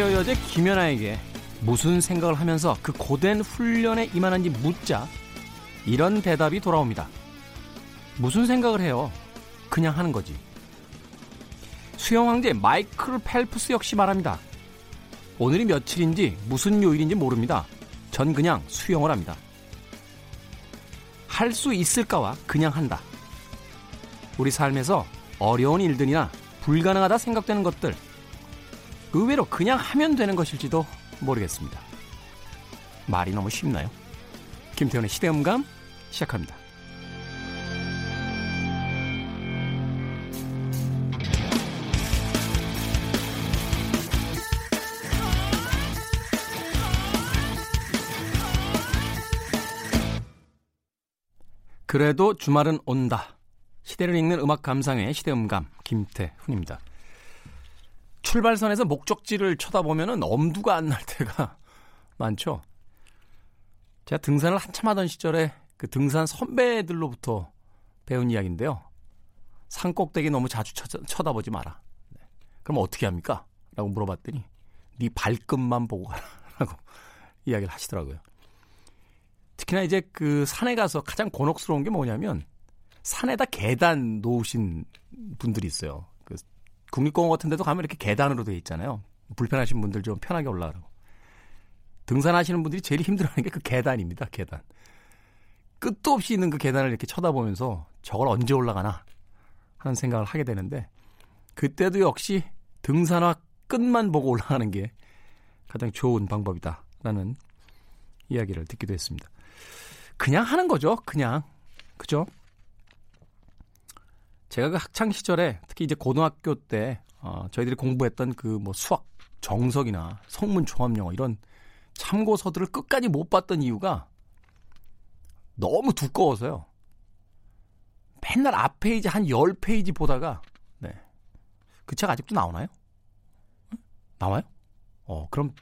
피겨 여제 김연아에게 무슨 생각을 하면서 그 고된 훈련에 임하는지 묻자 이런 대답이 돌아옵니다. 무슨 생각을 해요? 그냥 하는 거지. 수영 황제 마이클 펠프스 역시 말합니다. 오늘이 며칠인지 무슨 요일인지 모릅니다. 전 그냥 수영을 합니다. 할 수 있을까와 그냥 한다. 우리 삶에서 어려운 일들이나 불가능하다 생각되는 것들 의외로 그냥 하면 되는 것일지도 모르겠습니다. 말이 너무 쉽나요? 김태훈의 시대음감 시작합니다. 그래도 주말은 온다. 시대를 읽는 음악 감상의 시대음감 김태훈입니다. 출발선에서 목적지를 쳐다보면 엄두가 안 날 때가 많죠. 제가 등산을 한참 하던 시절에 그 등산 선배들로부터 배운 이야기인데요. 산 꼭대기 너무 자주 쳐, 다보지 마라. 네. 그럼 어떻게 합니까? 라고 물어봤더니 네 발끝만 보고 가라라고 이야기를 하시더라고요. 특히나 이제 그 산에 가서 가장 곤혹스러운 게 뭐냐면 산에다 계단 놓으신 분들이 있어요. 그 국립공원 같은 데도 가면 이렇게 계단으로 돼 있잖아요. 불편하신 분들 좀 편하게 올라가라고. 등산하시는 분들이 제일 힘들어하는 게 그 계단입니다. 계단. 끝도 없이 있는 그 계단을 이렇게 쳐다보면서 저걸 언제 올라가나 하는 생각을 하게 되는데 그때도 역시 등산화 끝만 보고 올라가는 게 가장 좋은 방법이다라는 이야기를 듣기도 했습니다. 그냥 하는 거죠. 그냥. 그죠? 제가 그 학창 시절에 특히 이제 고등학교 때 어, 저희들이 공부했던 그 뭐 수학 정석이나 성문 종합 영어 이런 참고서들을 끝까지 못 봤던 이유가 너무 두꺼워서요. 맨날 앞 페이지 한 10페이지 보다가 네. 그 책 아직도 나오나요? 나와요? 어, 그럼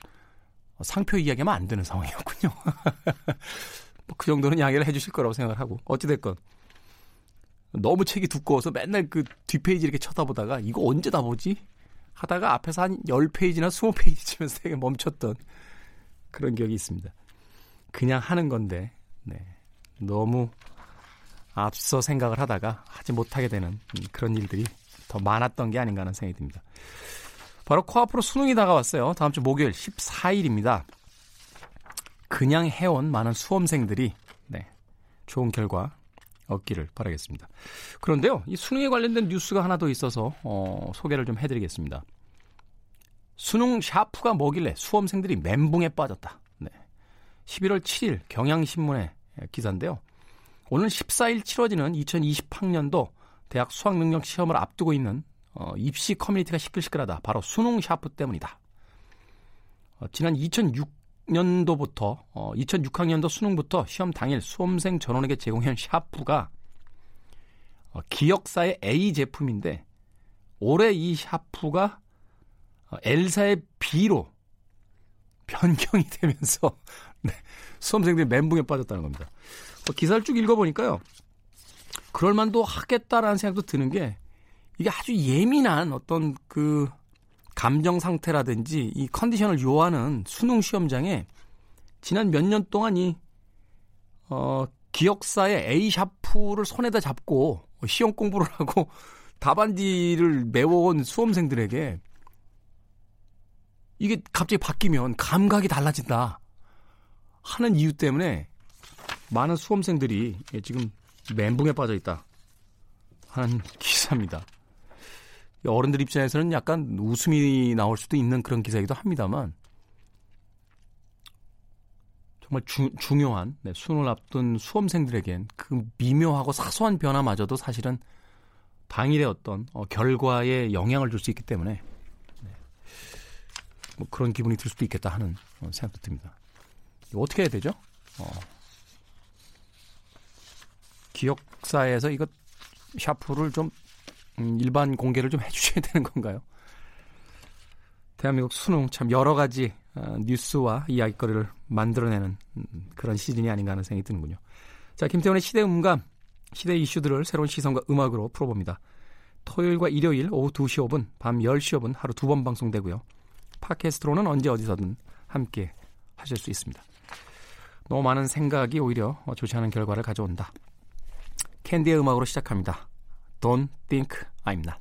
상표 이야기하면 안 되는 상황이었군요. 뭐그 정도는 양해를 해주실 거라고 생각을 하고 어찌됐건 너무 책이 두꺼워서 맨날 그 뒷페이지 이렇게 쳐다보다가 이거 언제 다 보지? 하다가 앞에서 한 10페이지나 20페이지쯤에서 되게 멈췄던 그런 기억이 있습니다. 그냥 하는 건데 네. 너무 앞서 생각을 하다가 하지 못하게 되는 그런 일들이 더 많았던 게 아닌가 하는 생각이 듭니다. 바로 코앞으로 수능이 다가왔어요. 다음 주 목요일 14일입니다. 그냥 해온 많은 수험생들이 네, 좋은 결과 얻기를 바라겠습니다. 그런데요, 이 수능에 관련된 뉴스가 하나 더 있어서 어, 소개를 좀 해드리겠습니다. 수능 샤프가 뭐길래 수험생들이 멘붕에 빠졌다. 네. 11월 7일 경향신문의 기사인데요. 오늘 14일 치러지는 2020학년도 대학 수학능력 시험을 앞두고 있는 어, 입시 커뮤니티가 시끌시끌하다. 바로 수능 샤프 때문이다. 어, 지난 2006 년도부터 어, 2006학년도 수능부터 시험 당일 수험생 전원에게 제공한 샤프가 어, 기역사의 A 제품인데 올해 이 샤프가 어, L사의 B로 변경이 되면서 네, 수험생들이 멘붕에 빠졌다는 겁니다. 어, 기사를 쭉 읽어보니까요. 그럴만도 하겠다라는 생각도 드는 게 이게 아주 예민한 어떤 그 감정 상태라든지 이 컨디션을 요하는 수능 시험장에 지난 몇 년 동안 이 어, 기억사의 A 샤프를 손에다 잡고 시험 공부를 하고 답안지를 메워온 수험생들에게 이게 갑자기 바뀌면 감각이 달라진다 하는 이유 때문에 많은 수험생들이 지금 멘붕에 빠져 있다 하는 기사입니다. 어른들 입장에서는 약간 웃음이 나올 수도 있는 그런 기사이기도 합니다만 정말 주, 중요한 네, 수능을 앞둔 수험생들에겐 그 미묘하고 사소한 변화마저도 사실은 당일의 어떤 어, 결과에 영향을 줄 수 있기 때문에 네, 뭐 그런 기분이 들 수도 있겠다 하는 어, 생각도 듭니다. 어떻게 해야 되죠? 어, 기억사에서 이거 샤프를 좀 음, 일반 공개를 좀 해주셔야 되는 건가요? 대한민국 수능 참 여러 가지 어, 뉴스와 이야기거리를 만들어내는 음, 그런 시즌이 아닌가 하는 생각이 드는군요. 자, 김태훈의 시대 음감, 시대 이슈들을 새로운 시선과 음악으로 풀어봅니다. 토요일과 일요일 오후 2시 5분, 밤 10시 5분 하루 두 번 방송되고요. 팟캐스트로는 언제 어디서든 함께 하실 수 있습니다. 너무 많은 생각이 오히려 좋지 않은 결과를 가져온다. 캔디의 음악으로 시작합니다. Don't think I'm not.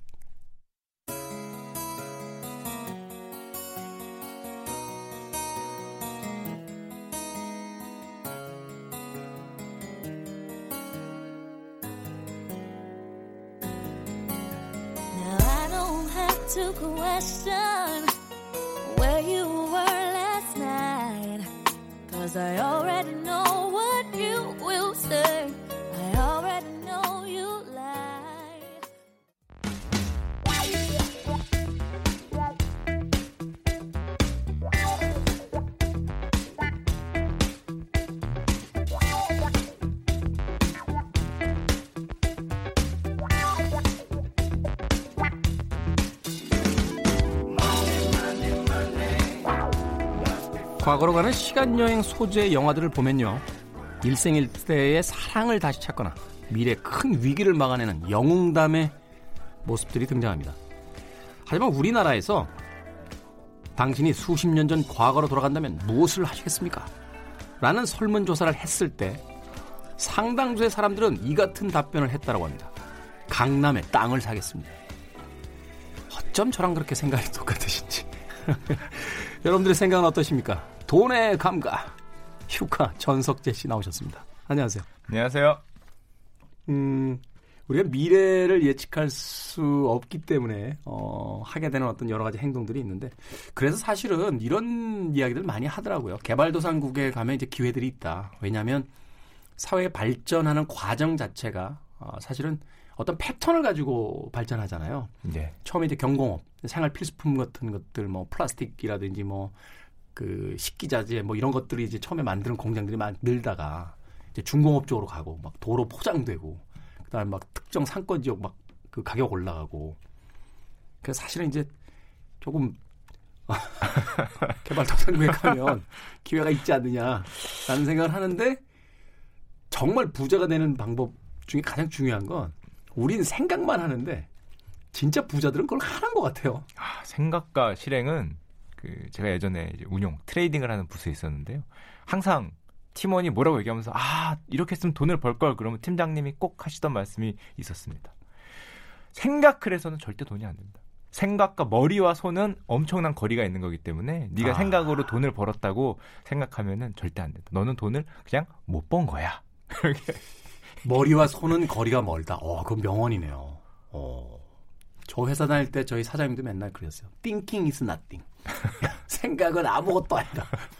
Now I don't have to question where you were last night. Cause I already 과거로 가는 시간여행 소재의 영화들을 보면요. 일생일대의 사랑을 다시 찾거나 미래 큰 위기를 막아내는 영웅담의 모습들이 등장합니다. 하지만 우리나라에서 당신이 수십 년 전 과거로 돌아간다면 무엇을 하시겠습니까? 라는 설문조사를 했을 때 상당수의 사람들은 이 같은 답변을 했다고 합니다. 강남에 땅을 사겠습니다. 어쩜 저랑 그렇게 생각이 똑같으신지. 여러분들의 생각은 어떠십니까? 돈의 감각. 휴가 전석재 씨 나오셨습니다. 안녕하세요. 안녕하세요. 음, 우리가 미래를 예측할 수 없기 때문에 어, 하게 되는 어떤 여러 가지 행동들이 있는데 그래서 사실은 이런 이야기들 많이 하더라고요. 개발도상국에 가면 이제 기회들이 있다. 왜냐하면 사회 발전하는 과정 자체가 어, 사실은 어떤 패턴을 가지고 발전하잖아요. 네. 처음에 이제 경공업, 생활 필수품 같은 것들, 뭐 플라스틱이라든지 뭐 그 식기자재 뭐 이런 것들이 이제 처음에 만드는 공장들이 막 늘다가 이제 중공업 쪽으로 가고 막 도로 포장되고 그다음에 막 특정 상권 지역 막 그 가격 올라가고 그래서 사실은 이제 조금 개발도상국에 가면 기회가 있지 않느냐라는 생각을 하는데 정말 부자가 되는 방법 중에 가장 중요한 건 우린 생각만 하는데 진짜 부자들은 그걸 하는 것 같아요. 아, 생각과 실행은 그 제가 예전에 운용 트레이딩을 하는 부서에 있었는데요. 항상 팀원이 뭐라고 얘기하면서 아 이렇게 했으면 돈을 벌 걸 그러면 팀장님이 꼭 하시던 말씀이 있었습니다. 생각을 해서는 절대 돈이 안 된다. 생각과 머리와 손은 엄청난 거리가 있는 거기 때문에 네가 아. 생각으로 돈을 벌었다고 생각하면은 절대 안 된다. 너는 돈을 그냥 못 번 거야. 머리와 손은 거리가 멀다. 어, 그건 명언이네요. 어. 저 회사 다닐 때 저희 사장님도 맨날 그랬어요. Thinking is nothing. 생각은 아무것도 아니다.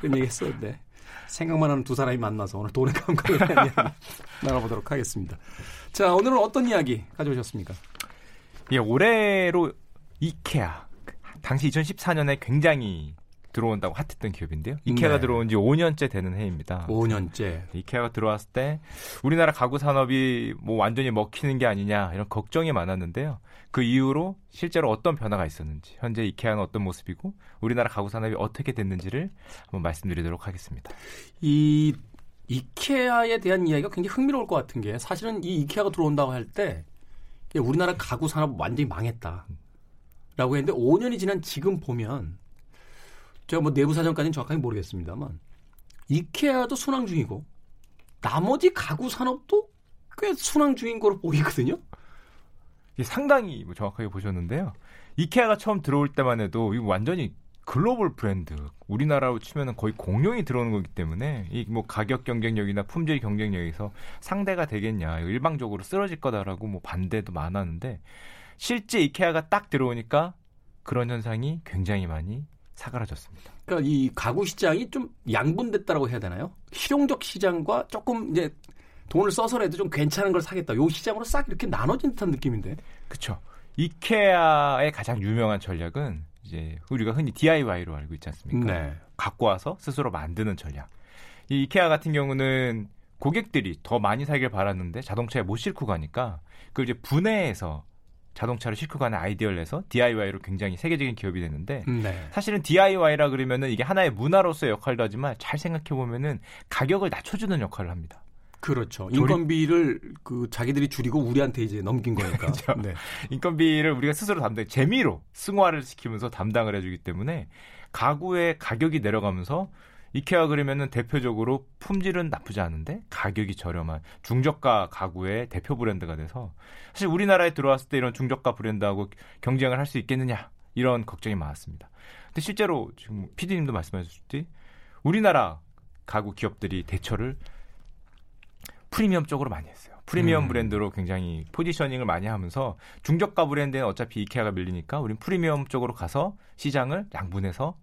그런 얘기 했었는데. 생각만 하는 두 사람이 만나서 오늘 돈의 감각에 대한 이야기 나눠보도록 하겠습니다. 자, 오늘은 어떤 이야기 가져오셨습니까? 예, 올해로 이케아. 당시 2014년에 굉장히 들어온다고 핫했던 기업인데요. 이케아가 네. 들어온 지 5년째 되는 해입니다. 5년째. 이케아가 들어왔을 때 우리나라 가구 산업이 뭐 완전히 먹히는 게 아니냐 이런 걱정이 많았는데요. 그 이후로 실제로 어떤 변화가 있었는지, 현재 이케아는 어떤 모습이고 우리나라 가구 산업이 어떻게 됐는지를 한번 말씀드리도록 하겠습니다. 이 이케아에 대한 이야기가 굉장히 흥미로울 것 같은 게 사실은 이 이케아가 들어온다고 할 때 우리나라 가구 산업 완전히 망했다. 라고 했는데 5년이 지난 지금 보면 제가 뭐 내부 사정까지는 정확하게 모르겠습니다만 이케아도 순항 중이고 나머지 가구 산업도 꽤 순항 중인 거로 보이거든요. 상당히 뭐 정확하게 보셨는데요. 이케아가 처음 들어올 때만 해도 이거 완전히 글로벌 브랜드 우리나라로 치면은 거의 공룡이 들어오는 거기 때문에 이 뭐 가격 경쟁력이나 품질 경쟁력에서 상대가 되겠냐 일방적으로 쓰러질 거다라고 뭐 반대도 많았는데 실제 이케아가 딱 들어오니까 그런 현상이 굉장히 많이 사그라졌습니다. 그러니까 이 가구 시장이 좀 양분됐다라고 해야 되나요? 실용적 시장과 조금 이제 돈을 써서라도 좀 괜찮은 걸 사겠다. 요 시장으로 싹 이렇게 나눠진 듯한 느낌인데. 그렇죠. 이케아의 가장 유명한 전략은 이제 우리가 흔히 DIY로 알고 있지 않습니까? 네. 갖고 와서 스스로 만드는 전략. 이 이케아 같은 경우는 고객들이 더 많이 사길 바랐는데 자동차에 못 싣고 가니까 그걸 이제 분해해서 자동차를 싣고 가는 아이디어를 내서 DIY로 굉장히 세계적인 기업이 됐는데 네. 사실은 DIY라 그러면은 이게 하나의 문화로서의 역할도 하지만 잘 생각해 보면은 가격을 낮춰주는 역할을 합니다. 그렇죠. 인건비를 그 자기들이 줄이고 우리한테 이제 넘긴 거니까. 그렇죠. 네. 인건비를 우리가 스스로 담당, 재미로 승화를 시키면서 담당을 해주기 때문에 가구의 가격이 내려가면서 이케아 그러면은 대표적으로 품질은 나쁘지 않은데 가격이 저렴한 중저가 가구의 대표 브랜드가 돼서 사실 우리나라에 들어왔을 때 이런 중저가 브랜드하고 경쟁을 할 수 있겠느냐 이런 걱정이 많았습니다. 근데 실제로 지금 PD님도 말씀하셨듯이 우리나라 가구 기업들이 대처를 프리미엄 쪽으로 많이 했어요. 프리미엄 음. 브랜드로 굉장히 포지셔닝을 많이 하면서 중저가 브랜드는 어차피 이케아가 밀리니까 우린 프리미엄 쪽으로 가서 시장을 양분해서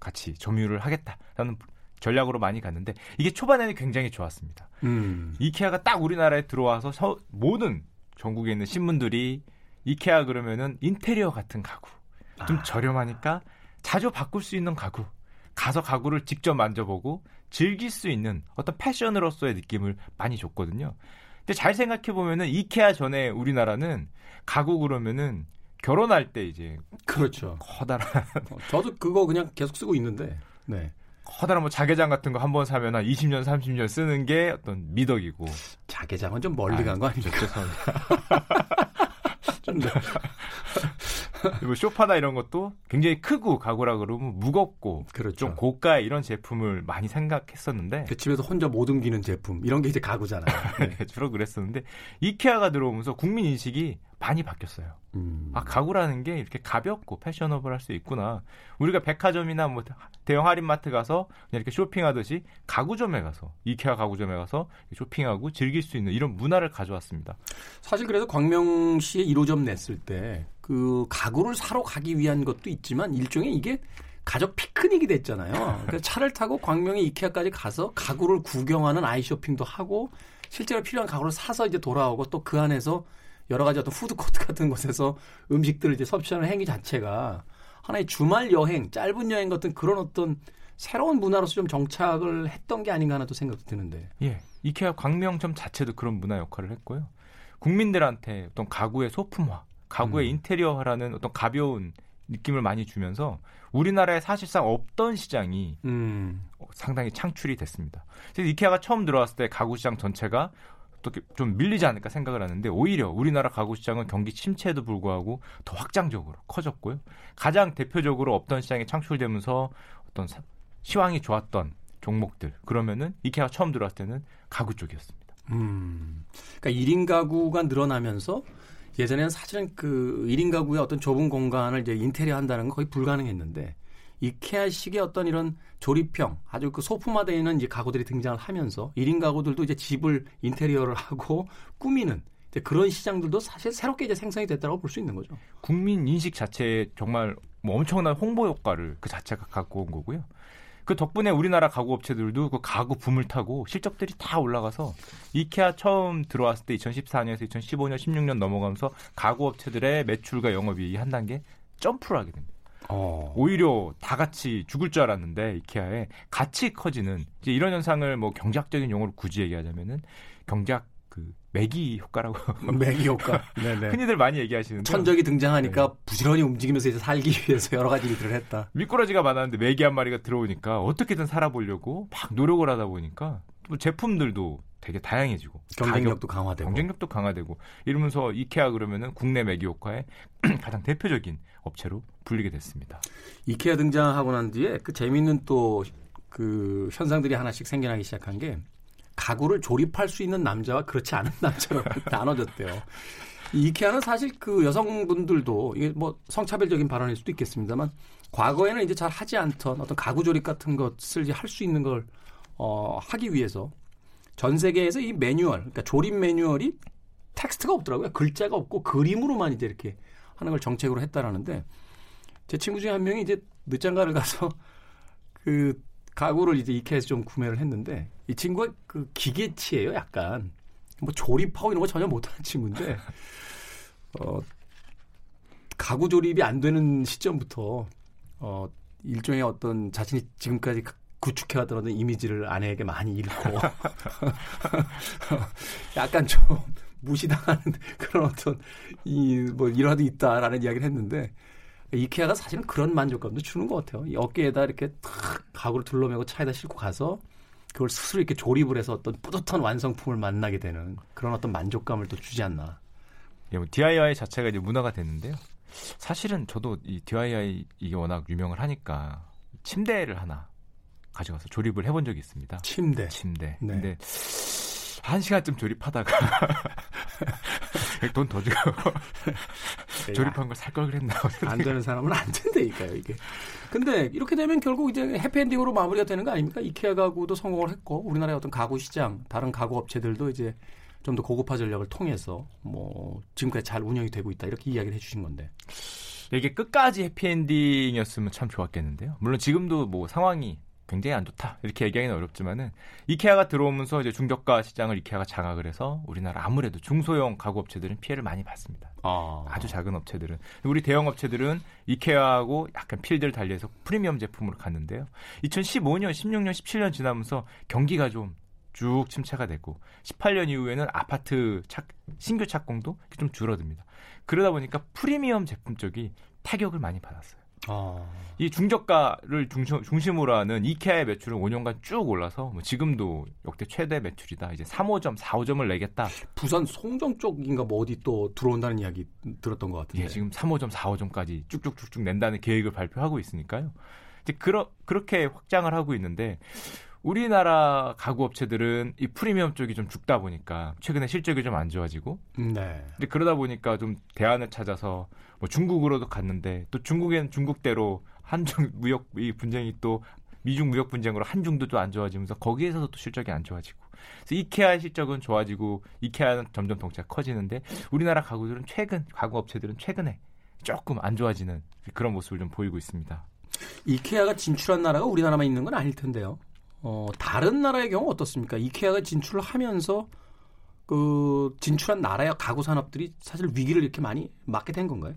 같이 점유를 하겠다라는 전략으로 많이 갔는데 이게 초반에는 굉장히 좋았습니다. 음. 이케아가 딱 우리나라에 들어와서 서, 모든 전국에 있는 신문들이 이케아 그러면은 인테리어 같은 가구 좀 아. 저렴하니까 자주 바꿀 수 있는 가구 가서 가구를 직접 만져보고 즐길 수 있는 어떤 패션으로서의 느낌을 많이 줬거든요. 근데 잘 생각해 보면은 이케아 전에 우리나라는 가구 그러면은 결혼할 때 이제 그렇죠. 커다란 어, 저도 그거 그냥 계속 쓰고 있는데. 네. 커다란 뭐 자개장 같은 거 한 번 사면 한 20년, 30년 쓰는 게 어떤 미덕이고. 자개장은 좀 멀리 간 거 아닙니까? 좀뭐 쇼파나 이런 것도 굉장히 크고 가구라 그러면 무겁고 그렇죠. 좀 고가의 이런 제품을 많이 생각했었는데 그 집에서 혼자 못 옮기는 제품 이런 게 이제 가구잖아요. 네. 주로 그랬었는데 이케아가 들어오면서 국민 인식이 많이 바뀌었어요. 음. 아 가구라는 게 이렇게 가볍고 패셔너블할 수 있구나. 우리가 백화점이나 뭐 대형 할인마트 가서 그냥 이렇게 쇼핑하듯이 가구점에 가서 이케아 가구점에 가서 쇼핑하고 즐길 수 있는 이런 문화를 가져왔습니다. 사실 그래서 광명시에 1호점 냈을 때 그 가구를 사러 가기 위한 것도 있지만 일종의 이게 가족 피크닉이 됐잖아요. 그래서 차를 타고 광명의 이케아까지 가서 가구를 구경하는 아이쇼핑도 하고 실제로 필요한 가구를 사서 이제 돌아오고 또 그 안에서 여러 가지 어떤 푸드코트 같은 곳에서 음식들을 이제 섭취하는 행위 자체가 하나의 주말 여행, 짧은 여행 같은 그런 어떤 새로운 문화로서 좀 정착을 했던 게 아닌가 하나 또 생각도 드는데. 예. 이케아 광명점 자체도 그런 문화 역할을 했고요. 국민들한테 어떤 가구의 소품화, 가구의 음. 인테리어화라는 어떤 가벼운 느낌을 많이 주면서 우리나라에 사실상 없던 시장이 음. 상당히 창출이 됐습니다. 이케아가 처음 들어왔을 때 가구 시장 전체가 어떻게 좀 밀리지 않을까 생각을 하는데 오히려 우리나라 가구 시장은 경기 침체에도 불구하고 더 확장적으로 커졌고요. 가장 대표적으로 없던 시장이 창출되면서 어떤 시황이 좋았던 종목들 그러면은 이케아가 처음 들어왔을 때는 가구 쪽이었습니다. 음. 그러니까 1인 가구가 늘어나면서 예전에는 사실은 그 1인 가구의 어떤 좁은 공간을 이제 인테리어 한다는 건 거의 불가능했는데 이케아식의 어떤 이런 조립형 아주 그 소품화되어 있는 이제 가구들이 등장을 하면서 1인 가구들도 이제 집을 인테리어를 하고 꾸미는 그런 시장들도 사실 새롭게 이제 생성이 됐다고 볼 수 있는 거죠. 국민 인식 자체에 정말 뭐 엄청난 홍보 효과를 그 자체가 갖고 온 거고요. 그 덕분에 우리나라 가구 업체들도 그 가구 붐을 타고 실적들이 다 올라가서 이케아 처음 들어왔을 때 2014년에서 2015년, 16년 넘어가면서 가구 업체들의 매출과 영업이익이 한 단계 점프를 하게 됩니다. 어. 오히려 다 같이 죽을 줄 알았는데 이케아에 같이 커지는 이제 이런 현상을 뭐 경제학적인 용어로 굳이 얘기하자면은 경제학 그 매기 효과라고 매기 효과 네네. 흔히들 많이 얘기하시는데 천적이 등장하니까 네. 부지런히 움직이면서 이제 살기 위해서 여러 가지 일들을 했다 미꾸라지가 많았는데 매기 한 마리가 들어오니까 어떻게든 살아보려고 막 노력을 하다 보니까 또 제품들도 되게 다양해지고 경쟁력도 가격, 강화되고 경쟁력도 강화되고 이러면서 이케아 그러면은 국내 매기 효과의 가장 대표적인 업체로 불리게 됐습니다. 이케아 등장하고 난 뒤에 그 재미있는 또 그 현상들이 하나씩 생겨나기 시작한 게 가구를 조립할 수 있는 남자와 그렇지 않은 남자로 나눠졌대요. 이케아는 사실 그 여성분들도 이게 뭐 성차별적인 발언일 수도 있겠습니다만 과거에는 이제 잘 하지 않던 어떤 가구 조립 같은 것을 할수 있는 걸 어, 하기 위해서 전 세계에서 이 매뉴얼, 그러니까 조립 매뉴얼이 텍스트가 없더라고요. 글자가 없고 그림으로만 이제 이렇게 하는 걸 정책으로 했다라는데 제 친구 중에 한 명이 이제 늦장가를 가서 그 가구를 이제 이케아에서 좀 구매를 했는데 이 친구가 그 기계치예요, 약간. 뭐 조립하고 이런 거 전혀 못하는 친구인데 어 가구 조립이 안 되는 시점부터 어 일종의 어떤 자신이 지금까지 구축해왔던 어떤 이미지를 아내에게 많이 잃고 약간 좀 무시당하는 그런 어떤 이뭐 일화도 있다라는 이야기를 했는데 이케아가 사실은 그런 만족감도 주는 것 같아요. 이 어깨에다 이렇게 탁 가구를 둘러매고 차에다 싣고 가서 그걸 스스로 이렇게 조립을 해서 어떤 뿌듯한 완성품을 만나게 되는 그런 어떤 만족감을 또 주지 않나. 예, 뭐 DIY 자체가 이제 문화가 됐는데요. 사실은 저도 이 DIY 이게 워낙 유명을 하니까 침대를 하나 가져가서 조립을 해본 적이 있습니다. 침대. 침대. 네. 근데 한 시간쯤 조립하다가 돈 더 주고 조립한 걸 살 걸 그랬나 안 되는 사람은 안 된다니까요 이게. 근데 이렇게 되면 결국 이제 해피엔딩으로 마무리가 되는 거 아닙니까? 이케아 가구도 성공을 했고 우리나라의 어떤 가구 시장, 다른 가구 업체들도 이제 좀 더 고급화 전략을 통해서 뭐 지금까지 잘 운영이 되고 있다 이렇게 이야기를 해주신 건데. 이게 끝까지 해피엔딩이었으면 참 좋았겠는데요. 물론 지금도 뭐 상황이 굉장히 안 좋다 이렇게 얘기하기는 어렵지만은 이케아가 들어오면서 이제 중저가 시장을 이케아가 장악을 해서 우리나라 아무래도 중소형 가구 업체들은 피해를 많이 받습니다. 아. 주 작은 업체들은 우리 대형 업체들은 이케아하고 약간 필드를 달리해서 프리미엄 제품으로 갔는데요. 2015년, 16년, 17년 지나면서 경기가 좀쭉 침체가 됐고 18년 이후에는 아파트 착, 신규 착공도 좀 줄어듭니다. 그러다 보니까 프리미엄 제품 쪽이 타격을 많이 받았어요. 아. 이 중저가를 중심, 으로 하는 이케아의 매출은 5년간 쭉 올라서 뭐 지금도 역대 최대 매출이다. 이제 3호점, 4호점을 내겠다. 부산 송정 쪽인가 뭐 어디 또 들어온다는 이야기 들었던 것 같은데. 예, 지금 3호점, 4호점까지 쭉쭉쭉쭉 낸다는 계획을 발표하고 있으니까요. 이제 그러, 그렇게 확장을 하고 있는데 우리나라 가구 업체들은 이 프리미엄 쪽이 좀 죽다 보니까 최근에 실적이 좀 안 좋아지고. 네. 근데 그러다 보니까 좀 대안을 찾아서 뭐 중국으로도 갔는데 또 중국엔 중국대로 한중 무역 이 분쟁이 또 미중 무역 분쟁으로 한중도 또 안 좋아지면서 거기에서도 또 실적이 안 좋아지고. 그래서 이케아 실적은 좋아지고 이케아는 점점 덩치가 커지는데 우리나라 가구들은 최근 가구 업체들은 최근에 조금 안 좋아지는 그런 모습을 좀 보이고 있습니다. 이케아가 진출한 나라가 우리나라만 있는 건 아닐 텐데요. 어, 다른 나라의 경우 어떻습니까? 이케아가 진출을 하면서 그 진출한 나라의 가구 산업들이 사실 위기를 이렇게 많이 맞게 된 건가요?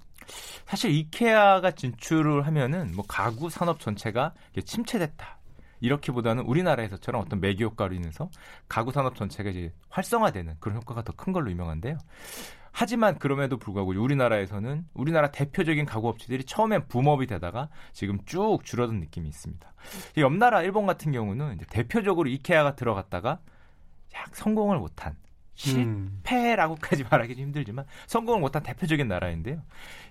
사실 이케아가 진출을 하면은 뭐 가구 산업 전체가 침체됐다. 이렇게보다는 우리나라에서처럼 어떤 매기 효과로 인해서 가구 산업 전체가 이제 활성화되는 그런 효과가 더 큰 걸로 유명한데요. 하지만 그럼에도 불구하고 우리나라에서는 우리나라 대표적인 가구 업체들이 처음엔 붐업이 되다가 지금 쭉 줄어든 느낌이 있습니다. 옆 나라 일본 같은 경우는 이제 대표적으로 이케아가 들어갔다가 약 성공을 못한 실패라고까지 말하기 좀 힘들지만 성공을 못한 대표적인 나라인데요.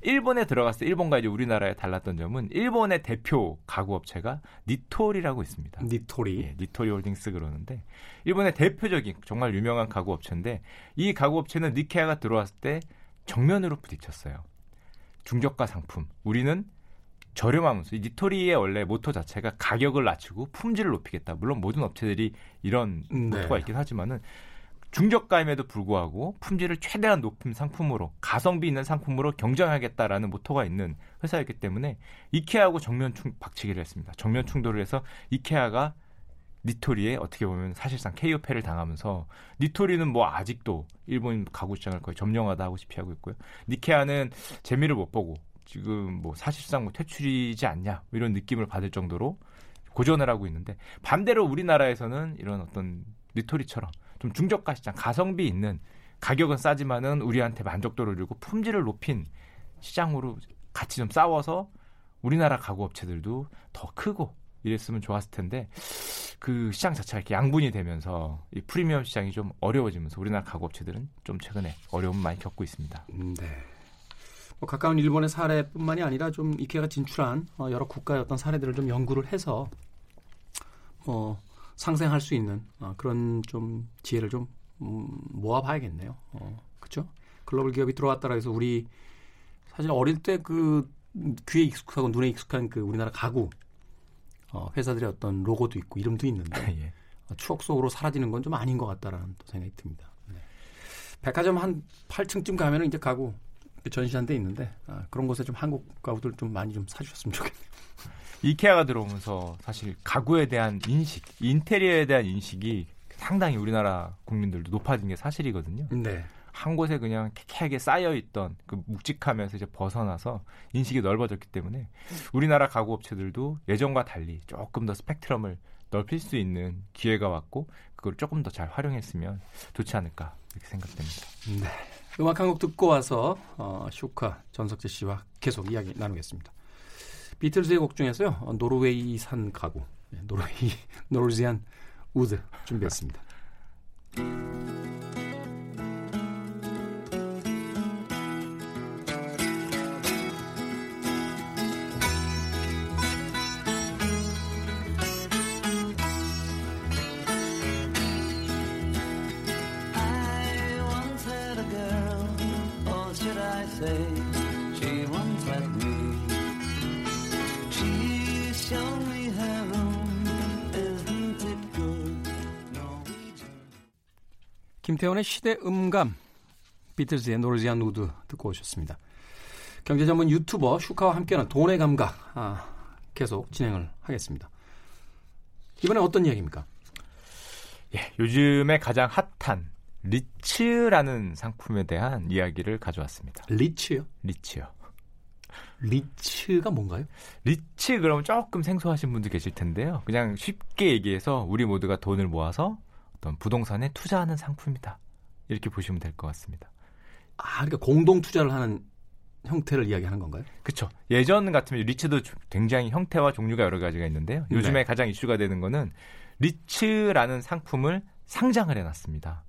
일본에 들어갔을 때 일본과 이제 우리나라에 달랐던 점은 일본의 대표 가구 업체가 니토리라고 있습니다. 니토리. 예, 니토리 홀딩스 그러는데 일본의 대표적인 정말 유명한 가구 업체인데 이 가구 업체는 이케아가 들어왔을 때 정면으로 부딪혔어요. 중저가 상품. 우리는 저렴하면서 이 니토리의 원래 모토 자체가 가격을 낮추고 품질을 높이겠다. 물론 모든 업체들이 이런 네. 모토가 있긴 하지만은 중저가임에도 불구하고 품질을 최대한 높은 상품으로 가성비 있는 상품으로 경쟁하겠다라는 모토가 있는 회사였기 때문에 이케아하고 정면 충 박치기를 했습니다. 정면 충돌을 해서 이케아가 니토리에 어떻게 보면 사실상 KO패를 당하면서 니토리는 뭐 아직도 일본 가구 시장을 거의 점령하다 하고 싶이 하고 있고요. 니케아는 재미를 못 보고 지금 뭐 사실상 뭐 퇴출이지 않냐 뭐 이런 느낌을 받을 정도로 고전을 하고 있는데 반대로 우리나라에서는 이런 어떤 니토리처럼 좀 중저가 시장 가성비 있는 가격은 싸지만은 우리한테 만족도를 주고 품질을 높인 시장으로 같이 좀 싸워서 우리나라 가구 업체들도 더 크고 이랬으면 좋았을 텐데 그 시장 자체가 이렇게 양분이 되면서 이 프리미엄 시장이 좀 어려워지면서 우리나라 가구 업체들은 좀 최근에 어려움 많이 겪고 있습니다. 음, 네. 뭐 가까운 일본의 사례뿐만이 아니라 좀 이케아가 진출한 어, 여러 국가의 어떤 사례들을 좀 연구를 해서 뭐 상생할 수 있는 어, 그런 좀 지혜를 좀 음, 모아봐야겠네요. 어, 그렇죠? 글로벌 기업이 들어왔다라 해서 우리 사실 어릴 때 그 귀에 익숙하고 눈에 익숙한 그 우리나라 가구 어, 회사들의 어떤 로고도 있고 이름도 있는데 예. 어, 추억 속으로 사라지는 건 좀 아닌 것 같다라는 또 생각이 듭니다. 네. 백화점 한 8층쯤 가면은 이제 가구 전시한 데 있는데 아, 그런 곳에 좀 한국 가구들 좀 많이 좀 사주셨으면 좋겠네요. 이케아가 들어오면서 사실 가구에 대한 인식, 인테리어에 대한 인식이 상당히 우리나라 국민들도 높아진 게 사실이거든요. 네. 한 곳에 그냥 캐캐하게 쌓여 있던 그 묵직하면서 이제 벗어나서 인식이 넓어졌기 때문에 우리나라 가구 업체들도 예전과 달리 조금 더 스펙트럼을 넓힐 수 있는 기회가 왔고 그걸 조금 더 잘 활용했으면 좋지 않을까 이렇게 생각됩니다. 네. 음악 한 곡 듣고 와서 어, 쇼카 전석재 씨와 계속 이야기 나누겠습니다. 비틀즈의 곡 중에서요. 노르웨이산 가구, 네, 노르웨이 노르지안 우드 준비했습니다. She once had me. 김태훈의 시대음감, 비틀즈의 Norwegian Wood 듣고 오셨습니다. 경제 전문 유튜버 슈카와 함께하는 돈의 감각 아, 계속 진행을 하겠습니다. 이번에 어떤 이야기입니까? 예, 요즘에 가장 핫한 REITs라는 상품에 대한 이야기를 가져왔습니다. REITs요? REITs요. REITs가 뭔가요? 리츠 그러면 조금 생소하신 분들 계실 텐데요. 그냥 쉽게 얘기해서 우리 모두가 돈을 모아서 어떤 부동산에 투자하는 상품이다. 이렇게 보시면 될 것 같습니다. 아, 그러니까 공동 투자를 하는 형태를 이야기하는 건가요? 그렇죠. 예전 같으면 REITs도 주- 굉장히 형태와 종류가 여러 가지가 있는데요. 요즘에 네. 가장 이슈가 되는 거는 REITs라는 상품을 상장을 해놨습니다.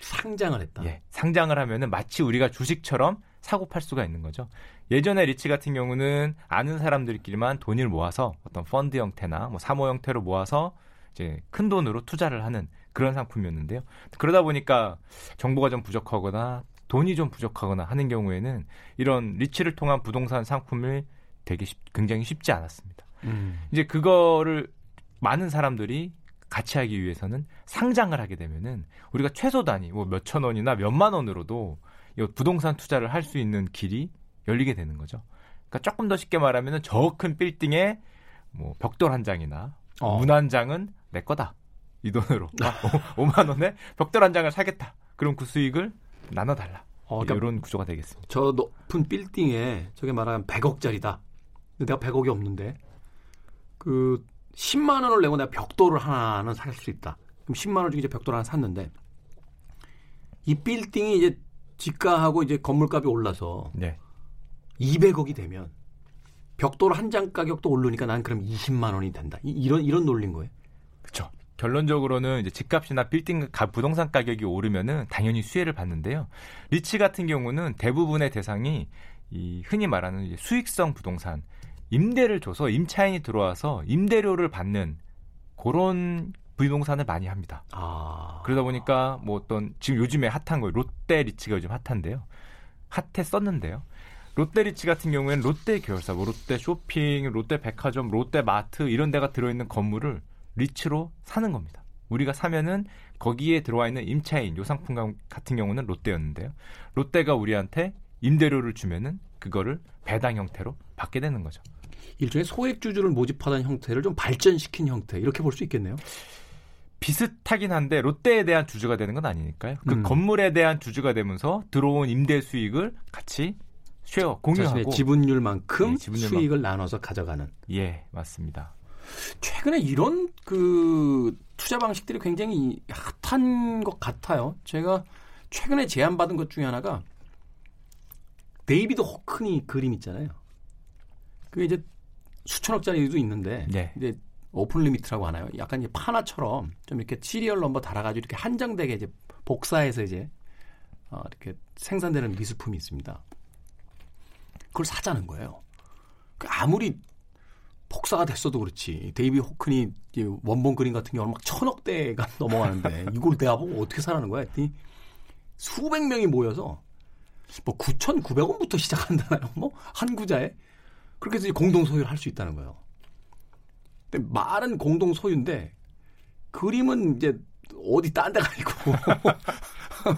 상장을 했다. 예, 상장을 하면은 마치 우리가 주식처럼 사고 팔 수가 있는 거죠. 예전에 리츠 같은 경우는 아는 사람들끼리만 돈을 모아서 어떤 펀드 형태나 뭐 사모 형태로 모아서 이제 큰 돈으로 투자를 하는 그런 상품이었는데요. 그러다 보니까 정보가 좀 부족하거나 돈이 좀 부족하거나 하는 경우에는 이런 REITs를 통한 부동산 상품을 되게 쉽- 굉장히 쉽지 않았습니다. 음. 이제 그거를 많은 사람들이 같이 하기 위해서는 상장을 하게 되면은 우리가 최소 단위 뭐 몇천 원이나 몇만 원으로도 이 부동산 투자를 할 수 있는 길이 열리게 되는 거죠. 그러니까 조금 더 쉽게 말하면은 저 큰 빌딩에 뭐 벽돌 한 장이나 어. 문한 장은 내 거다. 이 돈으로 5만 원에 벽돌 한 장을 사겠다. 그럼 그 수익을 나눠 달라. 어, 그러니까 이런 구조가 되겠습니다. 저 높은 빌딩에 저게 말하면 100억짜리다. 근데 내가 100억이 없는데 그 10만 원을 내고 내가 벽돌을 하나는 살 수 있다. 그럼 10만 원 중에 이제 벽돌 하나 샀는데 이 빌딩이 이제 지가하고 이제 건물값이 올라서 네. 200억이 되면 벽돌 한 장 가격도 오르니까 난 그럼 20만 원이 된다. 이- 이런 이런 논리인 거예요. 그렇죠. 결론적으로는 이제 집값이나 빌딩 가- 부동산 가격이 오르면은 당연히 수혜를 받는데요. 리츠 같은 경우는 대부분의 대상이 이 흔히 말하는 수익성 부동산 임대를 줘서 임차인이 들어와서 임대료를 받는 그런 부동산을 많이 합니다. 아. 그러다 보니까 뭐 어떤 지금 요즘에 hot한 거 롯데 리츠가 요즘 hot한데요. hot했었는데요. 롯데 리츠 같은 경우에는 롯데 계열사, 뭐 롯데 쇼핑, 롯데 백화점, 롯데 마트 이런 데가 들어있는 건물을 REITs로 사는 겁니다. 우리가 사면은 거기에 들어와 있는 임차인 요 상품 가- 같은 경우는 롯데였는데요. 롯데가 우리한테 임대료를 주면은 그거를 배당 형태로 받게 되는 거죠. 일종의 소액 주주를 모집하던 형태를 좀 발전시킨 형태 이렇게 볼 수 있겠네요. 비슷하긴 한데 롯데에 대한 주주가 되는 건 아니니까요. 그 음. 건물에 대한 주주가 되면서 들어온 임대 수익을 같이 쉐어 공유하고 자신의 지분율만큼 예, 지분율만- 수익을 나눠서 가져가는. 예 맞습니다. 최근에 이런 그 투자 방식들이 굉장히 핫한 것 같아요. 제가 최근에 제안받은 것 중에 하나가 데이비드 호크니 그림 있잖아요. 그게 이제 수천억짜리도 있는데 네. 이제 open limit라고 하나요? 약간 이제 판화처럼 좀 이렇게 serial number 달아가지고 이렇게 한정되게 이제 복사해서 이제 어, 이렇게 생산되는 미술품이 있습니다. 그걸 사자는 거예요. 그 아무리 복사가 됐어도 그렇지. 데이비 호크니 원본 그림 같은 경우는 막 천억대가 넘어가는데 이걸 내가 보고 어떻게 사라는 거야? 했더니 수백 명이 모여서 뭐 9,900원부터 시작한다나요? 뭐 한 구자에 그렇게 해서 공동 소유를 할 수 있다는 거예요. 근데 말은 공동 소유인데 그림은 이제 어디 딴 데가 아니고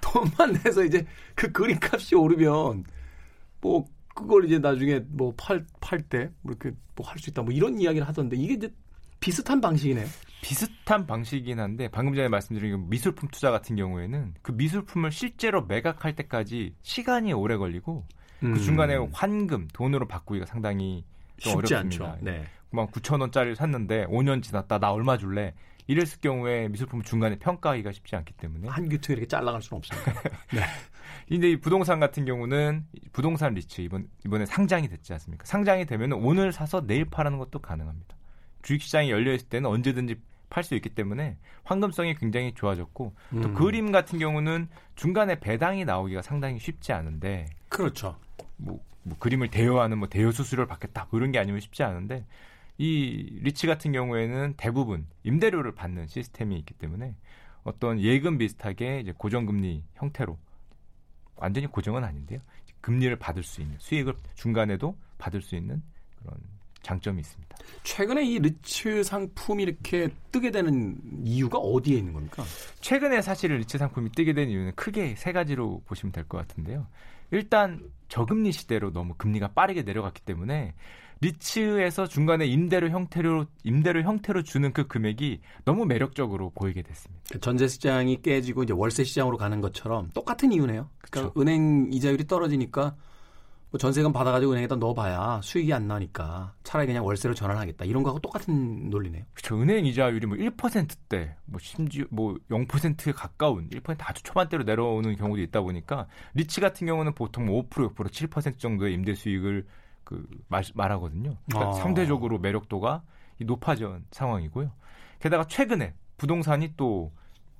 돈만 내서 이제 그 그림 값이 오르면 뭐 그걸 이제 나중에 뭐 팔 팔때뭐 이렇게 뭐 할 수 있다 뭐 이런 이야기를 하던데 이게 이제 비슷한 방식이네. 비슷한 방식이긴 한데 방금 전에 말씀드린 그 미술품 투자 같은 경우에는 그 미술품을 실제로 매각할 때까지 시간이 오래 걸리고 음. 그 중간에 환금 돈으로 바꾸기가 상당히 좀 쉽지 어렵습니다. 않죠. 네. 막 9천 원짜리를 샀는데 5년 지났다 나 얼마 줄래? 이랬을 경우에 미술품 중간에 평가하기가 쉽지 않기 때문에 한 규퉁 이렇게 잘라갈 수는 없으니까. 네. 근데 이 부동산 같은 경우는 부동산 리츠 이번 이번에 상장이 됐지 않습니까? 상장이 되면 오늘 사서 내일 파는 것도 가능합니다. 주식 시장이 열려 있을 때는 언제든지 팔 수 있기 때문에 황금성이 굉장히 좋아졌고 또 음. 그림 같은 경우는 중간에 배당이 나오기가 상당히 쉽지 않은데 그렇죠. 뭐, 뭐 그림을 대여하는 뭐 대여 수수료를 받겠다 뭐 이런 게 아니면 쉽지 않은데 이 리츠 같은 경우에는 대부분 임대료를 받는 시스템이 있기 때문에 어떤 예금 비슷하게 이제 고정금리 형태로 완전히 고정은 아닌데요. 금리를 받을 수 있는 수익을 중간에도 받을 수 있는 그런 장점이 있습니다. 최근에 이 리츠 상품이 이렇게 뜨게 되는 이유가 어디에 있는 겁니까? 최근에 사실 리츠 상품이 뜨게 된 이유는 크게 세 가지로 보시면 될 것 같은데요. 일단 저금리 시대로 너무 금리가 빠르게 내려갔기 때문에 리츠에서 중간에 임대료 형태로 임대료 형태로 주는 그 금액이 너무 매력적으로 보이게 됐습니다. 그 전세 시장이 깨지고 이제 월세 시장으로 가는 것처럼 똑같은 이유네요. 그러니까 그쵸. 은행 이자율이 떨어지니까 뭐 전세금 받아가지고 은행에다 넣어봐야 수익이 안 나니까 차라리 그냥 월세로 전환하겠다 이런 거하고 똑같은 논리네요. 그렇죠. 은행 이자율이 뭐 1%대, 뭐 심지어 뭐 0%에 가까운 1% 아주 초반대로 내려오는 경우도 있다 보니까 리츠 같은 경우는 보통 뭐5% 6% 7% 정도의 임대 수익을 그 말, 말하거든요. 그러니까 아. 상대적으로 매력도가 이 높아진 상황이고요. 게다가 최근에 부동산이 또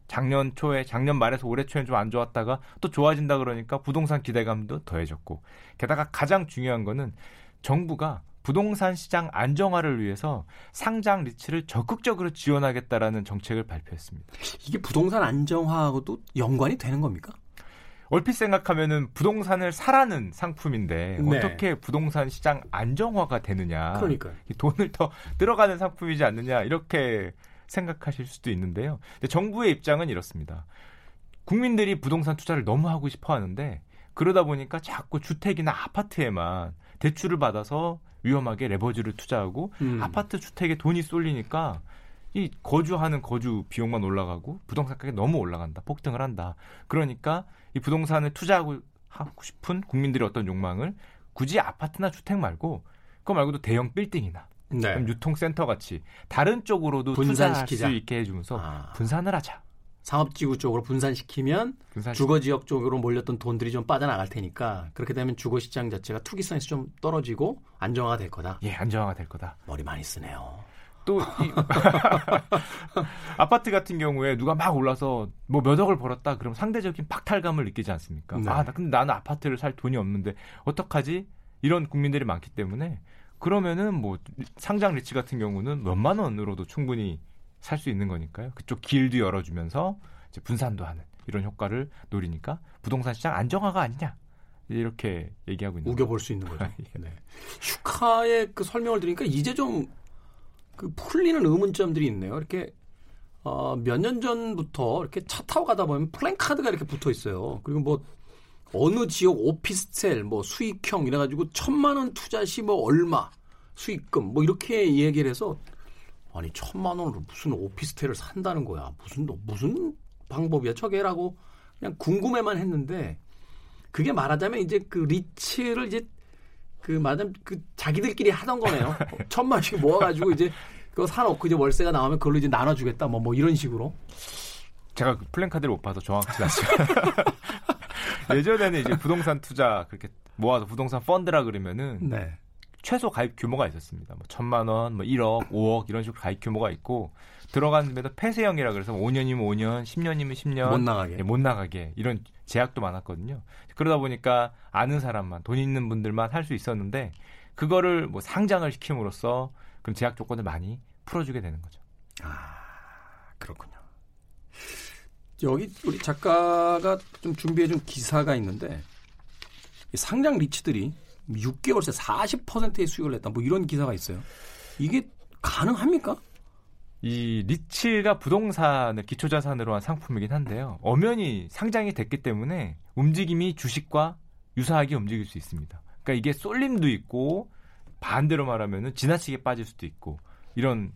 작년 초에 작년 말에서 올해 초에 좀 안 좋았다가 또 좋아진다 그러니까 부동산 기대감도 더해졌고 게다가 가장 중요한 거는 정부가 부동산 시장 안정화를 위해서 상장 리츠를 적극적으로 지원하겠다라는 정책을 발표했습니다. 이게 부동산 안정화하고도 연관이 되는 겁니까? 얼핏 생각하면은 부동산을 사라는 상품인데 네. 어떻게 부동산 시장 안정화가 되느냐? 그러니까요. 이 돈을 더 들어가는 상품이지 않느냐 이렇게 생각하실 수도 있는데요. 정부의 입장은 이렇습니다. 국민들이 부동산 투자를 너무 하고 싶어 하는데 그러다 보니까 자꾸 주택이나 아파트에만 대출을 받아서 위험하게 레버지를 투자하고 음. 아파트 주택에 돈이 쏠리니까 이 거주하는 거주 비용만 올라가고 부동산 가격이 너무 올라간다. 폭등을 한다. 그러니까 이 부동산을 투자하고 하고 싶은 국민들의 어떤 욕망을 굳이 아파트나 주택 말고 그거 말고도 대형 빌딩이나 네. 유통센터 같이 다른 쪽으로도 투자할 분산시키자. 수 있게 해주면서 아. 분산을 하자. 상업지구 쪽으로 분산시키면 분산 주거지역 쪽으로 몰렸던 돈들이 좀 빠져나갈 테니까 그렇게 되면 주거시장 자체가 투기성에서 좀 떨어지고 안정화가 될 거다. 예 안정화가 될 거다. 머리 많이 쓰네요. 또 이 아파트 같은 경우에 누가 막 올라서 뭐 몇 억을 벌었다 그럼 상대적인 박탈감을 느끼지 않습니까? 네. 아, 나 근데 나는 아파트를 살 돈이 없는데 어떡하지? 이런 국민들이 많기 때문에 그러면은 뭐 상장 리츠 같은 경우는 몇만 원으로도 충분히 살 수 있는 거니까요. 그쪽 길도 열어주면서 이제 분산도 하는 이런 효과를 노리니까 부동산 시장 안정화가 아니냐 이렇게 얘기하고 있는. 우겨볼 수 있는 거죠. 네. 슈카의 그 설명을 들으니까 이제 좀 그 풀리는 의문점들이 있네요. 이렇게 어, 몇 년 전부터 이렇게 차 타고 가다 보면 플랜카드가 이렇게 붙어 있어요. 그리고 뭐 어느 지역 오피스텔 뭐 수익형 이래 가지고 천만 원 투자 시 뭐 얼마 수익금 뭐 이렇게 얘기를 해서 아니 천만 원으로 무슨 오피스텔을 산다는 거야 무슨 무슨 방법이야 저게라고 그냥 궁금해만 했는데 그게 말하자면 이제 그 리츠를 이제 그 말하자면 그 자기들끼리 하던 거네요. 천만씩 모아가지고 이제 그거 사놓고 이제 월세가 나오면 그걸로 이제 나눠주겠다 뭐 뭐 이런 식으로. 제가 그 플랜카드를 못 봐서 정확하지 않지만 예전에는 이제 부동산 투자 그렇게 모아서 부동산 펀드라 그러면은 네. 최소 가입 규모가 있었습니다. 뭐 천만 원, 뭐 1억, 5억 이런 식으로 가입 규모가 있고 들어가는데도 폐쇄형이라 그래서 5년이면 5년, 10년이면 10년 못 나가게. 예, 못 나가게 이런 제약도 많았거든요. 그러다 보니까 아는 사람만 돈 있는 분들만 할 수 있었는데 그거를 뭐 상장을 시킴으로써 그런 제약 조건을 많이 풀어주게 되는 거죠. 아 그렇군요. 여기 우리 작가가 좀 준비해준 기사가 있는데 이 상장 리츠들이 6개월 새 40%의 수익을 냈다. 뭐 이런 기사가 있어요. 이게 가능합니까? 이 리츠가 부동산을 기초자산으로 한 상품이긴 한데요. 엄연히 상장이 됐기 때문에 움직임이 주식과 유사하게 움직일 수 있습니다. 그러니까 이게 쏠림도 있고 반대로 말하면은 지나치게 빠질 수도 있고 이런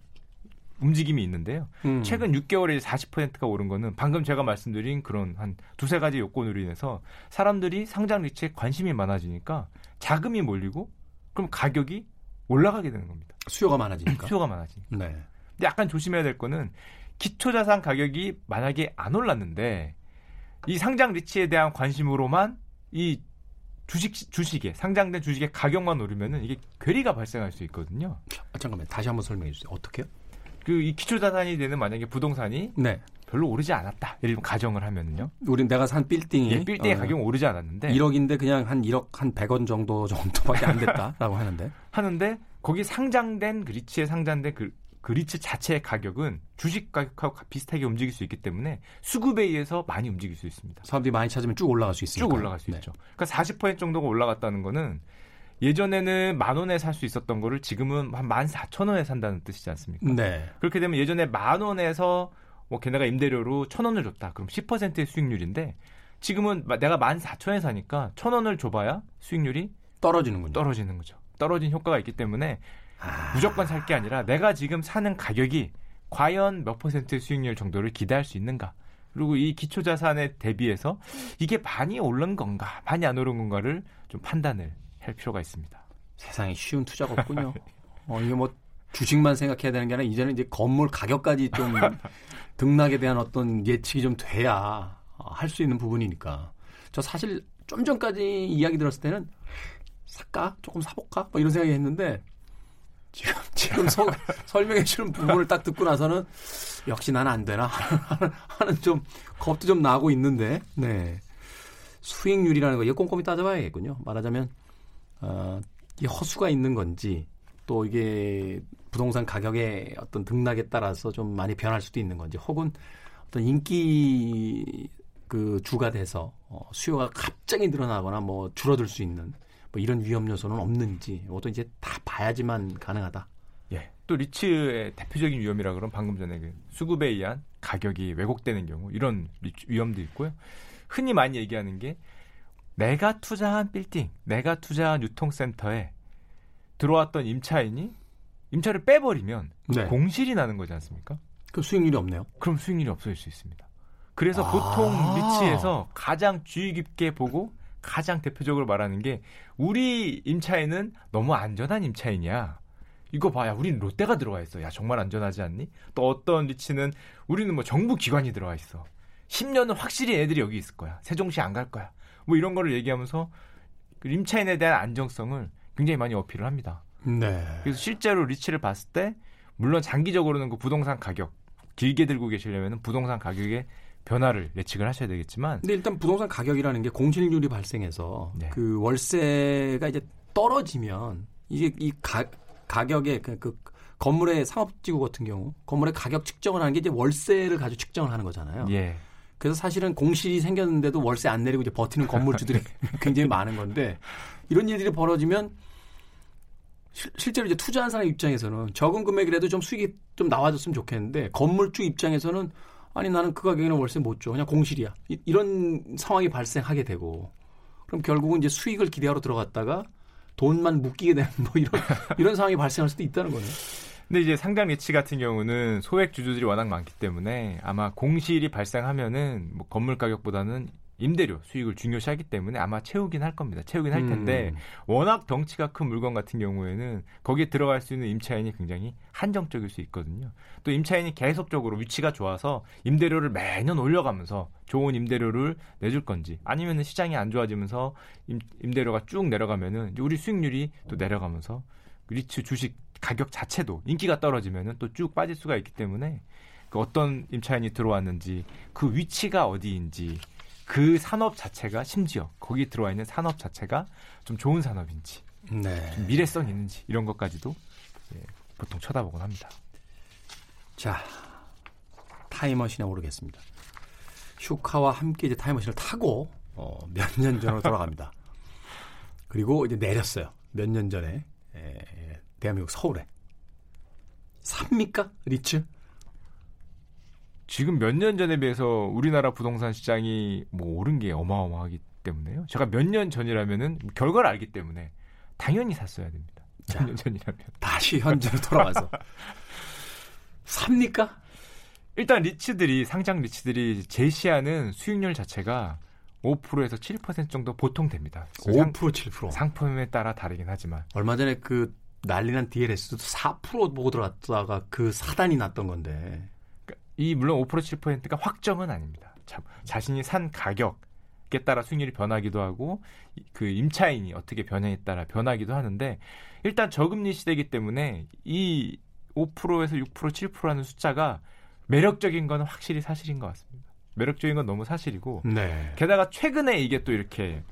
움직임이 있는데요. 음. 최근 6개월에 40%가 오른 거는 방금 제가 말씀드린 그런 한 두세 가지 요건으로 인해서 사람들이 상장 리츠에 관심이 많아지니까 자금이 몰리고 그럼 가격이 올라가게 되는 겁니다. 수요가 많아지니까. 수요가 많아지니까. 네. 근데 약간 조심해야 될 거는 기초자산 가격이 만약에 안 올랐는데 이 상장 리츠에 대한 관심으로만 이 주식 주식에 상장된 주식의 가격만 오르면은 이게 괴리가 발생할 수 있거든요. 아, 잠깐만 다시 한번 설명해 주세요. 어떻게요? 그 이 기초 자산이 되는 만약에 부동산이 네. 별로 오르지 않았다. 예를 들면 가정을 하면은요. 우린 내가 산 빌딩이 예, 빌딩의 어, 가격은 오르지 않았는데 1억인데 그냥 한 1억 한 100원 정도 정도밖에 안 됐다라고 하는데. 하는데 거기 상장된 그 리츠에 상장된 그, 그 리츠 자체의 가격은 주식 가격하고 비슷하게 움직일 수 있기 때문에 수급에 의해서 많이 움직일 수 있습니다. 사람들이 많이 찾으면 쭉 올라갈 수 있으니까. 쭉 올라갈 수 네. 있죠. 그러니까 40% 정도가 올라갔다는 거는 예전에는 만 원에 살 수 있었던 거를 지금은 한 만 사천 원에 산다는 뜻이지 않습니까? 네. 그렇게 되면 예전에 만 원에서 뭐 걔네가 임대료로 천 원을 줬다. 그럼 10%의 수익률인데 지금은 마- 내가 만 사천 원에 사니까 천 원을 줘봐야 수익률이 떨어지는군요. 떨어지는 거죠. 떨어진 효과가 있기 때문에 아, 무조건 살 게 아니라 내가 지금 사는 가격이 과연 몇 퍼센트의 수익률 정도를 기대할 수 있는가. 그리고 이 기초 자산에 대비해서 이게 많이 오른 건가, 많이 안 오른 건가를 좀 판단을 할 필요가 있습니다. 세상에 쉬운 투자가 없군요. 어, 이게 뭐 주식만 생각해야 되는 게 아니라 이제는 이제 건물 가격까지 좀 등락에 대한 어떤 예측이 좀 돼야 할 수 있는 부분이니까. 저 사실 좀 전까지 이야기 들었을 때는 살까? 조금 사볼까? 뭐 이런 생각이 했는데 지금 지금 서- 설명해 주는 부분을 딱 듣고 나서는 역시 난 안 되나? 하는 좀 겁도 좀 나고 있는데. 네. 수익률이라는 거 이거 꼼꼼히 따져봐야겠군요. 말하자면 어, 이 허수가 있는 건지 또 이게 부동산 가격의 어떤 등락에 따라서 좀 많이 변할 수도 있는 건지 혹은 어떤 인기 그 주가 돼서 어, 수요가 갑자기 늘어나거나 뭐 줄어들 수 있는 뭐 이런 위험 요소는 없는지 이것도 이제 다 봐야지만 가능하다. 예. 또 리츠의 대표적인 위험이라 그러면 방금 전에 그 수급에 의한 가격이 왜곡되는 경우 이런 위험도 있고요. 흔히 많이 얘기하는 게 내가 투자한 빌딩, 내가 투자한 유통센터에 들어왔던 임차인이 임차를 빼버리면 네. 공실이 나는 거지 않습니까? 그 수익률이 없네요. 그럼 수익률이 없어질 수 있습니다. 그래서 아. 보통 리츠에서 가장 주의 깊게 보고 가장 대표적으로 말하는 게 우리 임차인은 너무 안전한 임차인이야. 이거 봐야 우리는 롯데가 들어와 있어. 야 정말 안전하지 않니? 또 어떤 리츠는 우리는 뭐 정부 기관이 들어와 있어. 10년은 확실히 애들이 여기 있을 거야. 세종시 안 갈 거야. 뭐 이런 거를 얘기하면서 그 임차인에 대한 안정성을 굉장히 많이 어필을 합니다. 네. 그래서 실제로 리츠를 봤을 때 물론 장기적으로는 그 부동산 가격 길게 들고 계시려면 부동산 가격의 변화를 예측을 하셔야 되겠지만 근데 일단 부동산 가격이라는 게 공실률이 발생해서 네. 그 월세가 이제 떨어지면 이게 이 가, 가격의 그, 그 건물의 상업지구 같은 경우 건물의 가격 측정을 하는 게 이제 월세를 가지고 측정을 하는 거잖아요. 예. 그래서 사실은 공실이 생겼는데도 월세 안 내리고 이제 버티는 건물주들이 굉장히 많은 건데 이런 일들이 벌어지면 실, 실제로 이제 투자한 사람 입장에서는 적은 금액이라도 좀 수익이 좀 나와줬으면 좋겠는데 건물주 입장에서는 아니 나는 그 가격에는 월세 못 줘. 그냥 공실이야. 이, 이런 상황이 발생하게 되고 그럼 결국은 이제 수익을 기대하러 들어갔다가 돈만 묶이게 되는 뭐 이런 이런 상황이 발생할 수도 있다는 거네요. 근데 이제 상장 리츠 같은 경우는 소액 주주들이 워낙 많기 때문에 아마 공실이 발생하면은 뭐 건물 가격보다는 임대료 수익을 중요시하기 때문에 아마 채우긴 할 겁니다. 채우긴 할 텐데 음. 워낙 덩치가 큰 물건 같은 경우에는 거기에 들어갈 수 있는 임차인이 굉장히 한정적일 수 있거든요. 또 임차인이 계속적으로 위치가 좋아서 임대료를 매년 올려가면서 좋은 임대료를 내줄 건지 아니면 시장이 안 좋아지면서 임, 임대료가 쭉 내려가면은 우리 수익률이 또 내려가면서 리츠 주식 가격 자체도 인기가 떨어지면은 또 쭉 빠질 수가 있기 때문에 그 어떤 임차인이 들어왔는지 그 위치가 어디인지 그 산업 자체가 심지어 거기 들어와 있는 산업 자체가 좀 좋은 산업인지 네. 좀 미래성 있는지 이런 것까지도 예, 보통 쳐다보곤 합니다. 자, 타임머신에 오르겠습니다. 슈카와 함께 이제 타임머신을 타고 어, 몇 년 전으로 돌아갑니다. 그리고 이제 내렸어요. 몇 년 전에 에, 대한민국 서울에 삽니까 리츠? 지금 몇 년 전에 비해서 우리나라 부동산 시장이 뭐 오른 게 어마어마하기 때문에요. 제가 몇 년 전이라면은 결과를 알기 때문에 당연히 샀어야 됩니다. 자. 몇년 전이라면. 다시 현재로 돌아와서 삽니까? 일단 리츠들이 상장 리츠들이 제시하는 수익률 자체가 5%에서 7% 정도 보통 됩니다. 5% 7%. 상품에 따라 다르긴 하지만 얼마 전에 그 난리난 DLS도 4% 보고 들어갔다가 그 사단이 났던 건데. 이 물론 5% 7%가 확정은 아닙니다. 자, 자신이 산 가격에 따라 수익률이 변하기도 하고 이- 그 임차인이 어떻게 변화에 따라 변하기도 하는데 일단 저금리 시대이기 때문에 이 5%에서 6%, 7%라는 숫자가 매력적인 건 확실히 사실인 것 같습니다. 매력적인 건 너무 사실이고 네. 게다가 최근에 이게 또 이렇게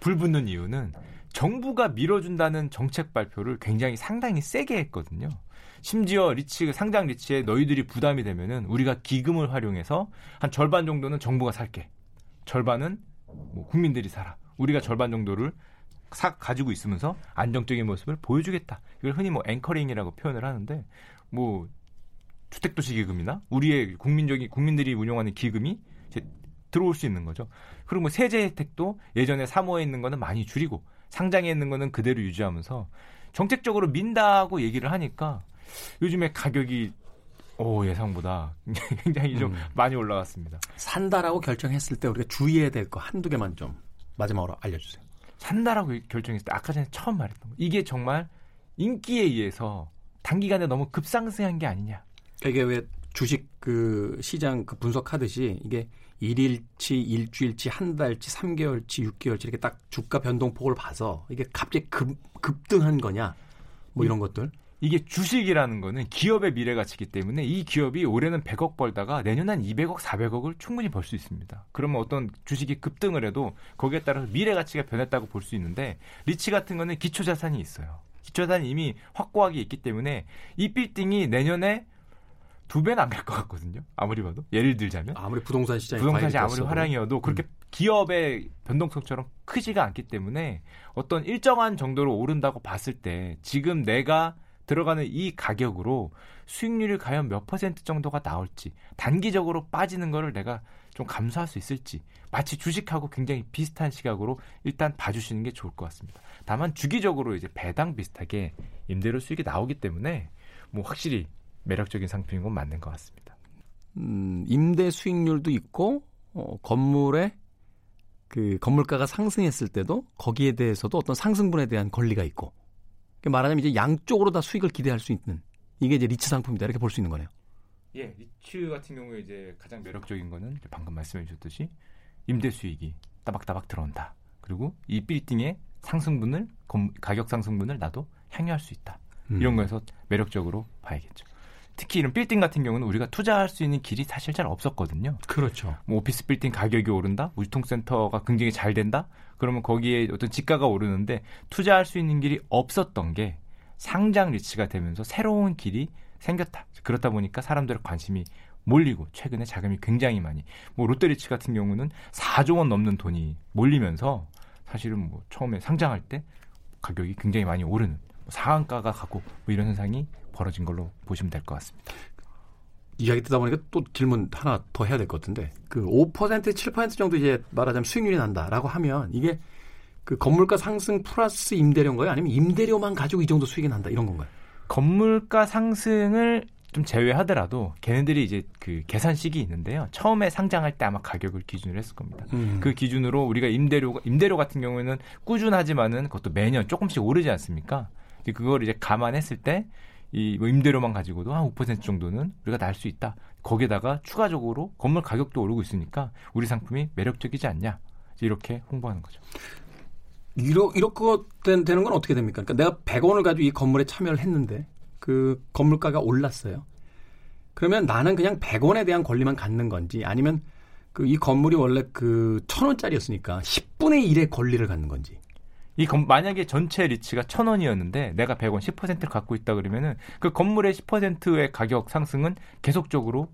불붙는 이유는 정부가 밀어준다는 정책 발표를 굉장히 상당히 세게 했거든요. 심지어 리츠 상장 리츠에 너희들이 부담이 되면은 우리가 기금을 활용해서 한 절반 정도는 정부가 살게. 절반은 뭐 국민들이 살아. 우리가 절반 정도를 사 가지고 있으면서 안정적인 모습을 보여주겠다. 이걸 흔히 뭐 anchoring이라고 표현을 하는데 뭐 주택도시 기금이나 우리의 국민적인 국민들이 운영하는 기금이 이제 들어올 수 있는 거죠. 그리고 뭐 세제 혜택도 예전에 사모에 있는 거는 많이 줄이고 상장에 있는 거는 그대로 유지하면서 정책적으로 민다고 얘기를 하니까 요즘에 가격이 오 예상보다 굉장히 좀 음. 많이 올라갔습니다. 산다라고 결정했을 때 우리가 주의해야 될 거 한두 개만 좀 마지막으로 알려주세요. 산다라고 결정했을 때 아까 전에 처음 말했던 거 이게 정말 인기에 의해서 단기간에 너무 급상승한 게 아니냐. 이게 왜 주식 그 시장 그 분석하듯이 이게 일일치, 일주일치, 한 달치, 3개월치, 6개월치 이렇게 딱 주가 변동폭을 봐서 이게 갑자기 급, 급등한 거냐 뭐 이런 것들. 이게 주식이라는 거는 기업의 미래 가치이기 때문에 이 기업이 올해는 100억 벌다가 내년 한 200억, 400억을 충분히 벌 수 있습니다. 그러면 어떤 주식이 급등을 해도 거기에 따라서 미래 가치가 변했다고 볼 수 있는데 리치 같은 거는 기초 자산이 있어요. 기초 자산이 이미 확고하게 있기 때문에 이 빌딩이 내년에 두 배는 안 갈 것 같거든요. 아무리 봐도 예를 들자면 아무리 부동산 시장이 부동산이 아무리 과열됐어도. 화랑이어도 그렇게 기업의 변동성처럼 크지가 않기 때문에 어떤 일정한 정도로 오른다고 봤을 때 지금 내가 들어가는 이 가격으로 수익률이 과연 몇 퍼센트 정도가 나올지 단기적으로 빠지는 거를 내가 좀 감수할 수 있을지 마치 주식하고 굉장히 비슷한 시각으로 일단 봐주시는 게 좋을 것 같습니다. 다만 주기적으로 이제 배당 비슷하게 임대료 수익이 나오기 때문에 뭐 확실히 매력적인 상품인 건 맞는 것 같습니다. 음, 임대 수익률도 있고 어, 건물의 그 건물가가 상승했을 때도 거기에 대해서도 어떤 상승분에 대한 권리가 있고 말하자면 이제 양쪽으로 다 수익을 기대할 수 있는 이게 이제 리츠 상품이다 이렇게 볼 수 있는 거네요. 예, 리츠 같은 경우에 이제 가장 매력적인 거는 방금 말씀해 주셨듯이 임대 수익이 따박따박 들어온다. 그리고 이 빌딩의 상승분을 건- 가격 상승분을 나도 향유할 수 있다. 음. 이런 거에서 매력적으로 봐야겠죠. 특히 이런 빌딩 같은 경우는 우리가 투자할 수 있는 길이 사실 잘 없었거든요. 그렇죠. 뭐 오피스 빌딩 가격이 오른다, 유통센터가 굉장히 잘 된다, 그러면 거기에 어떤 지가가 오르는데 투자할 수 있는 길이 없었던 게 상장 리츠가 되면서 새로운 길이 생겼다. 그렇다 보니까 사람들의 관심이 몰리고 최근에 자금이 굉장히 많이 뭐 롯데리츠 같은 경우는 4조 원 넘는 돈이 몰리면서 사실은 뭐 처음에 상장할 때 가격이 굉장히 많이 오르는 뭐 상한가가 가고 뭐 이런 현상이 벌어진 걸로 보시면 될 것 같습니다. 이야기 듣다 보니까 또 질문 하나 더 해야 될 것 같은데 그 5% 7% 정도 이제 말하자면 수익률이 난다라고 하면 이게 그 건물가 상승 플러스 임대료인가요? 아니면 임대료만 가지고 이 정도 수익이 난다 이런 건가요? 건물가 상승을 좀 제외하더라도 걔네들이 이제 그 계산식이 있는데요. 처음에 상장할 때 아마 가격을 기준으로 했을 겁니다. 음. 그 기준으로 우리가 임대료 임대료 같은 경우에는 꾸준하지만은 그것도 매년 조금씩 오르지 않습니까? 그걸 이제 감안했을 때 이 뭐 임대료만 가지고도 한 5% 정도는 우리가 날 수 있다. 거기에다가 추가적으로 건물 가격도 오르고 있으니까 우리 상품이 매력적이지 않냐? 이렇게 홍보하는 거죠. 이러, 이렇게 된, 되는 건 어떻게 됩니까? 그러니까 내가 100원을 가지고 이 건물에 참여를 했는데 그 건물가가 올랐어요. 그러면 나는 그냥 100원에 대한 권리만 갖는 건지 아니면 그 이 건물이 원래 그 1000원짜리였으니까 10분의 1의 권리를 갖는 건지. 이 건, 만약에 전체 리치가 천 원이었는데 내가 100원 10%를 갖고 있다 그러면은 그 건물의 10%의 가격 상승은 계속적으로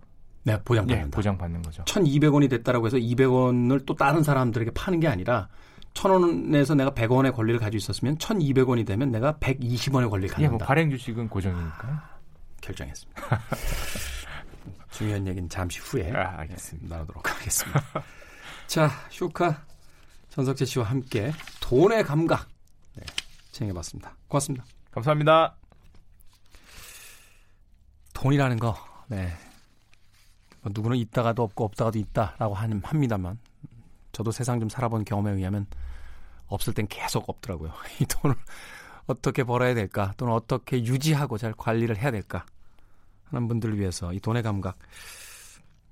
예, 보장받는다. 보장받는 거죠. 1200원이 됐다라고 해서 200원을 또 다른 사람들에게 파는 게 아니라 1000원에서 내가 100원의 권리를 가지고 있었으면 1200원이 되면 내가 120원의 권리를 예, 뭐 갖는다. 발행 주식은 고정이니까. 결정했습니다. 중요한 얘기는 잠시 후에 아, 알겠습니다. 나오도록 하겠습니다. 자, 쇼카 전석재 씨와 함께 돈의 감각 네, 진행해봤습니다. 고맙습니다. 감사합니다. 돈이라는 거, 네. 뭐 누구는 있다가도 없고 없다가도 있다라고 한- 합니다만 저도 세상 좀 살아본 경험에 의하면 없을 땐 계속 없더라고요. 이 돈을 어떻게 벌어야 될까 또는 어떻게 유지하고 잘 관리를 해야 될까 하는 분들을 위해서 이 돈의 감각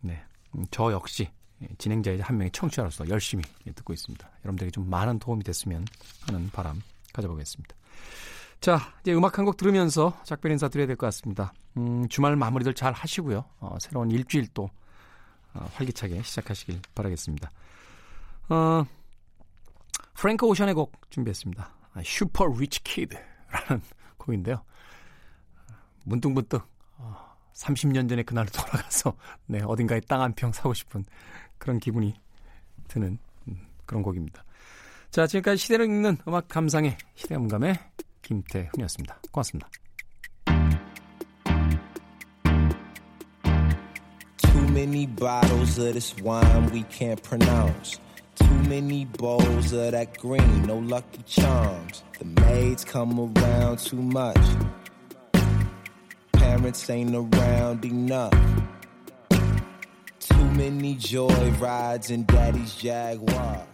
네, 음, 저 역시 진행자의 한 명의 청취자로서 열심히 듣고 있습니다. 여러분들에게 좀 많은 도움이 됐으면 하는 바람 가져보겠습니다. 자, 이제 음악 한 곡 들으면서 작별 인사 드려야 될 것 같습니다. 음, 주말 마무리들 잘 하시고요. 어, 새로운 일주일 또 어, 활기차게 시작하시길 바라겠습니다. 어, 프랭크 오션의 곡 준비했습니다. Super Rich Kids라는 곡인데요. 문득문득 어, 30년 전에 그날로 돌아가서 네, 어딘가에 땅 한 평 사고 싶은 그런 기분이 드는 음, 그런 곡입니다. 자, 지금까지 시대를 읽는 음악 감상의 시대음감의 김태훈이었습니다. 고맙습니다. Too many bottles of this wine we can't pronounce. Too many bowls of that green, no lucky charms. The maids come around too much. Parents ain't around enough. Too many joy rides in daddy's Jaguar.